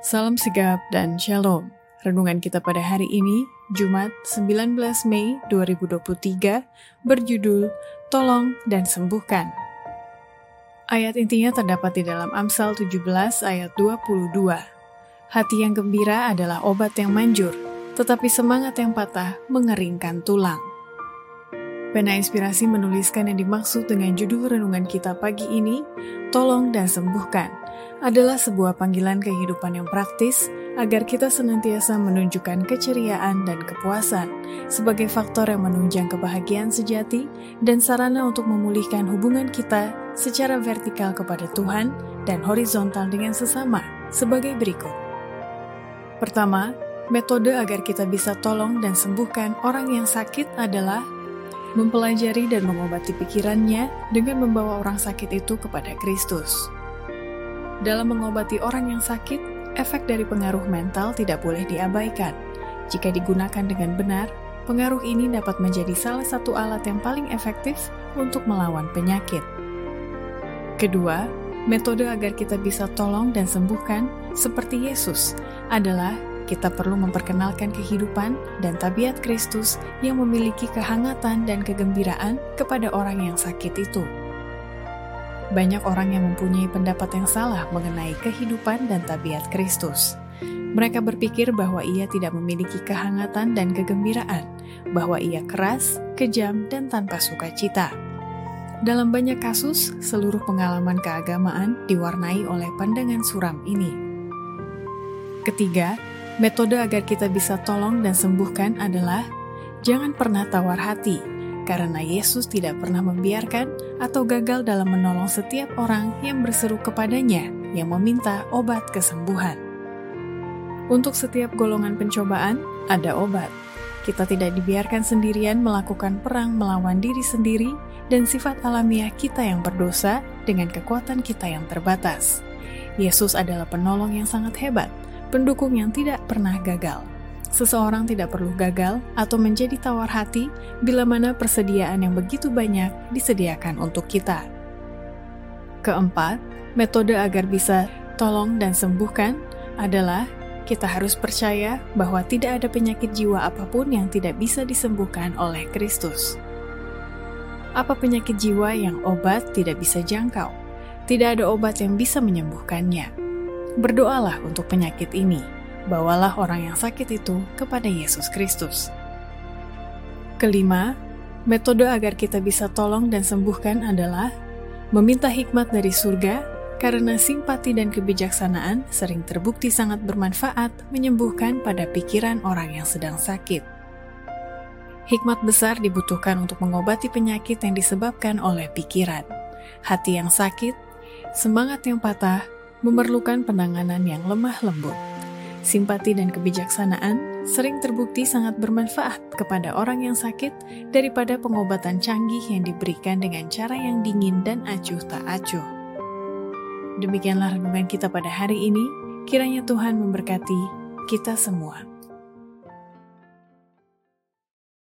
Salam sigap dan shalom. Renungan kita pada hari ini, Jumat 19 Mei 2023, berjudul Tolong dan Sembuhkan. Ayat intinya terdapat di dalam Amsal 17 ayat 22. Hati yang gembira adalah obat yang manjur, tetapi semangat yang patah mengeringkan tulang. Pena Inspirasi menuliskan yang dimaksud dengan judul renungan kita pagi ini, Tolong dan Sembuhkan, adalah sebuah panggilan kehidupan yang praktis agar kita senantiasa menunjukkan keceriaan dan kepuasan sebagai faktor yang menunjang kebahagiaan sejati dan sarana untuk memulihkan hubungan kita secara vertikal kepada Tuhan dan horizontal dengan sesama sebagai berikut. Pertama, metode agar kita bisa tolong dan sembuhkan orang yang sakit adalah mempelajari dan mengobati pikirannya dengan membawa orang sakit itu kepada Kristus. Dalam mengobati orang yang sakit, efek dari pengaruh mental tidak boleh diabaikan. Jika digunakan dengan benar, pengaruh ini dapat menjadi salah satu alat yang paling efektif untuk melawan penyakit. Kedua, metode agar kita bisa tolong dan sembuhkan, seperti Yesus, adalah kita perlu memperkenalkan kehidupan dan tabiat Kristus yang memiliki kehangatan dan kegembiraan kepada orang yang sakit itu. Banyak orang yang mempunyai pendapat yang salah mengenai kehidupan dan tabiat Kristus. Mereka berpikir bahwa ia tidak memiliki kehangatan dan kegembiraan, bahwa ia keras, kejam, dan tanpa sukacita. Dalam banyak kasus, seluruh pengalaman keagamaan diwarnai oleh pandangan suram ini. Ketiga, metode agar kita bisa tolong dan sembuhkan adalah jangan pernah tawar hati, karena Yesus tidak pernah membiarkan atau gagal dalam menolong setiap orang yang berseru kepadanya yang meminta obat kesembuhan. Untuk setiap golongan pencobaan, ada obat. Kita tidak dibiarkan sendirian melakukan perang melawan diri sendiri dan sifat alamiah kita yang berdosa dengan kekuatan kita yang terbatas. Yesus adalah penolong yang sangat hebat, pendukung yang tidak pernah gagal. Seseorang tidak perlu gagal atau menjadi tawar hati bila mana persediaan yang begitu banyak disediakan untuk kita. Keempat, metode agar bisa tolong dan sembuhkan adalah kita harus percaya bahwa tidak ada penyakit jiwa apa pun yang tidak bisa disembuhkan oleh Kristus. Apa penyakit jiwa yang obat tidak bisa jangkau? Tidak ada obat yang bisa menyembuhkannya. Berdoalah untuk penyakit ini bawalah orang yang sakit itu kepada Yesus Kristus. Kelima, metode agar kita bisa tolong dan sembuhkan adalah meminta hikmat dari surga karena simpati dan kebijaksanaan sering terbukti sangat bermanfaat menyembuhkan pada pikiran orang yang sedang sakit. Hikmat besar dibutuhkan untuk mengobati penyakit yang disebabkan oleh pikiran. Hati yang sakit, semangat yang patah, memerlukan penanganan yang lemah lembut simpati dan kebijaksanaan sering terbukti sangat bermanfaat kepada orang yang sakit daripada pengobatan canggih yang diberikan dengan cara yang dingin dan acuh tak acuh. Demikianlah renungan kita pada hari ini. Kiranya Tuhan memberkati kita semua.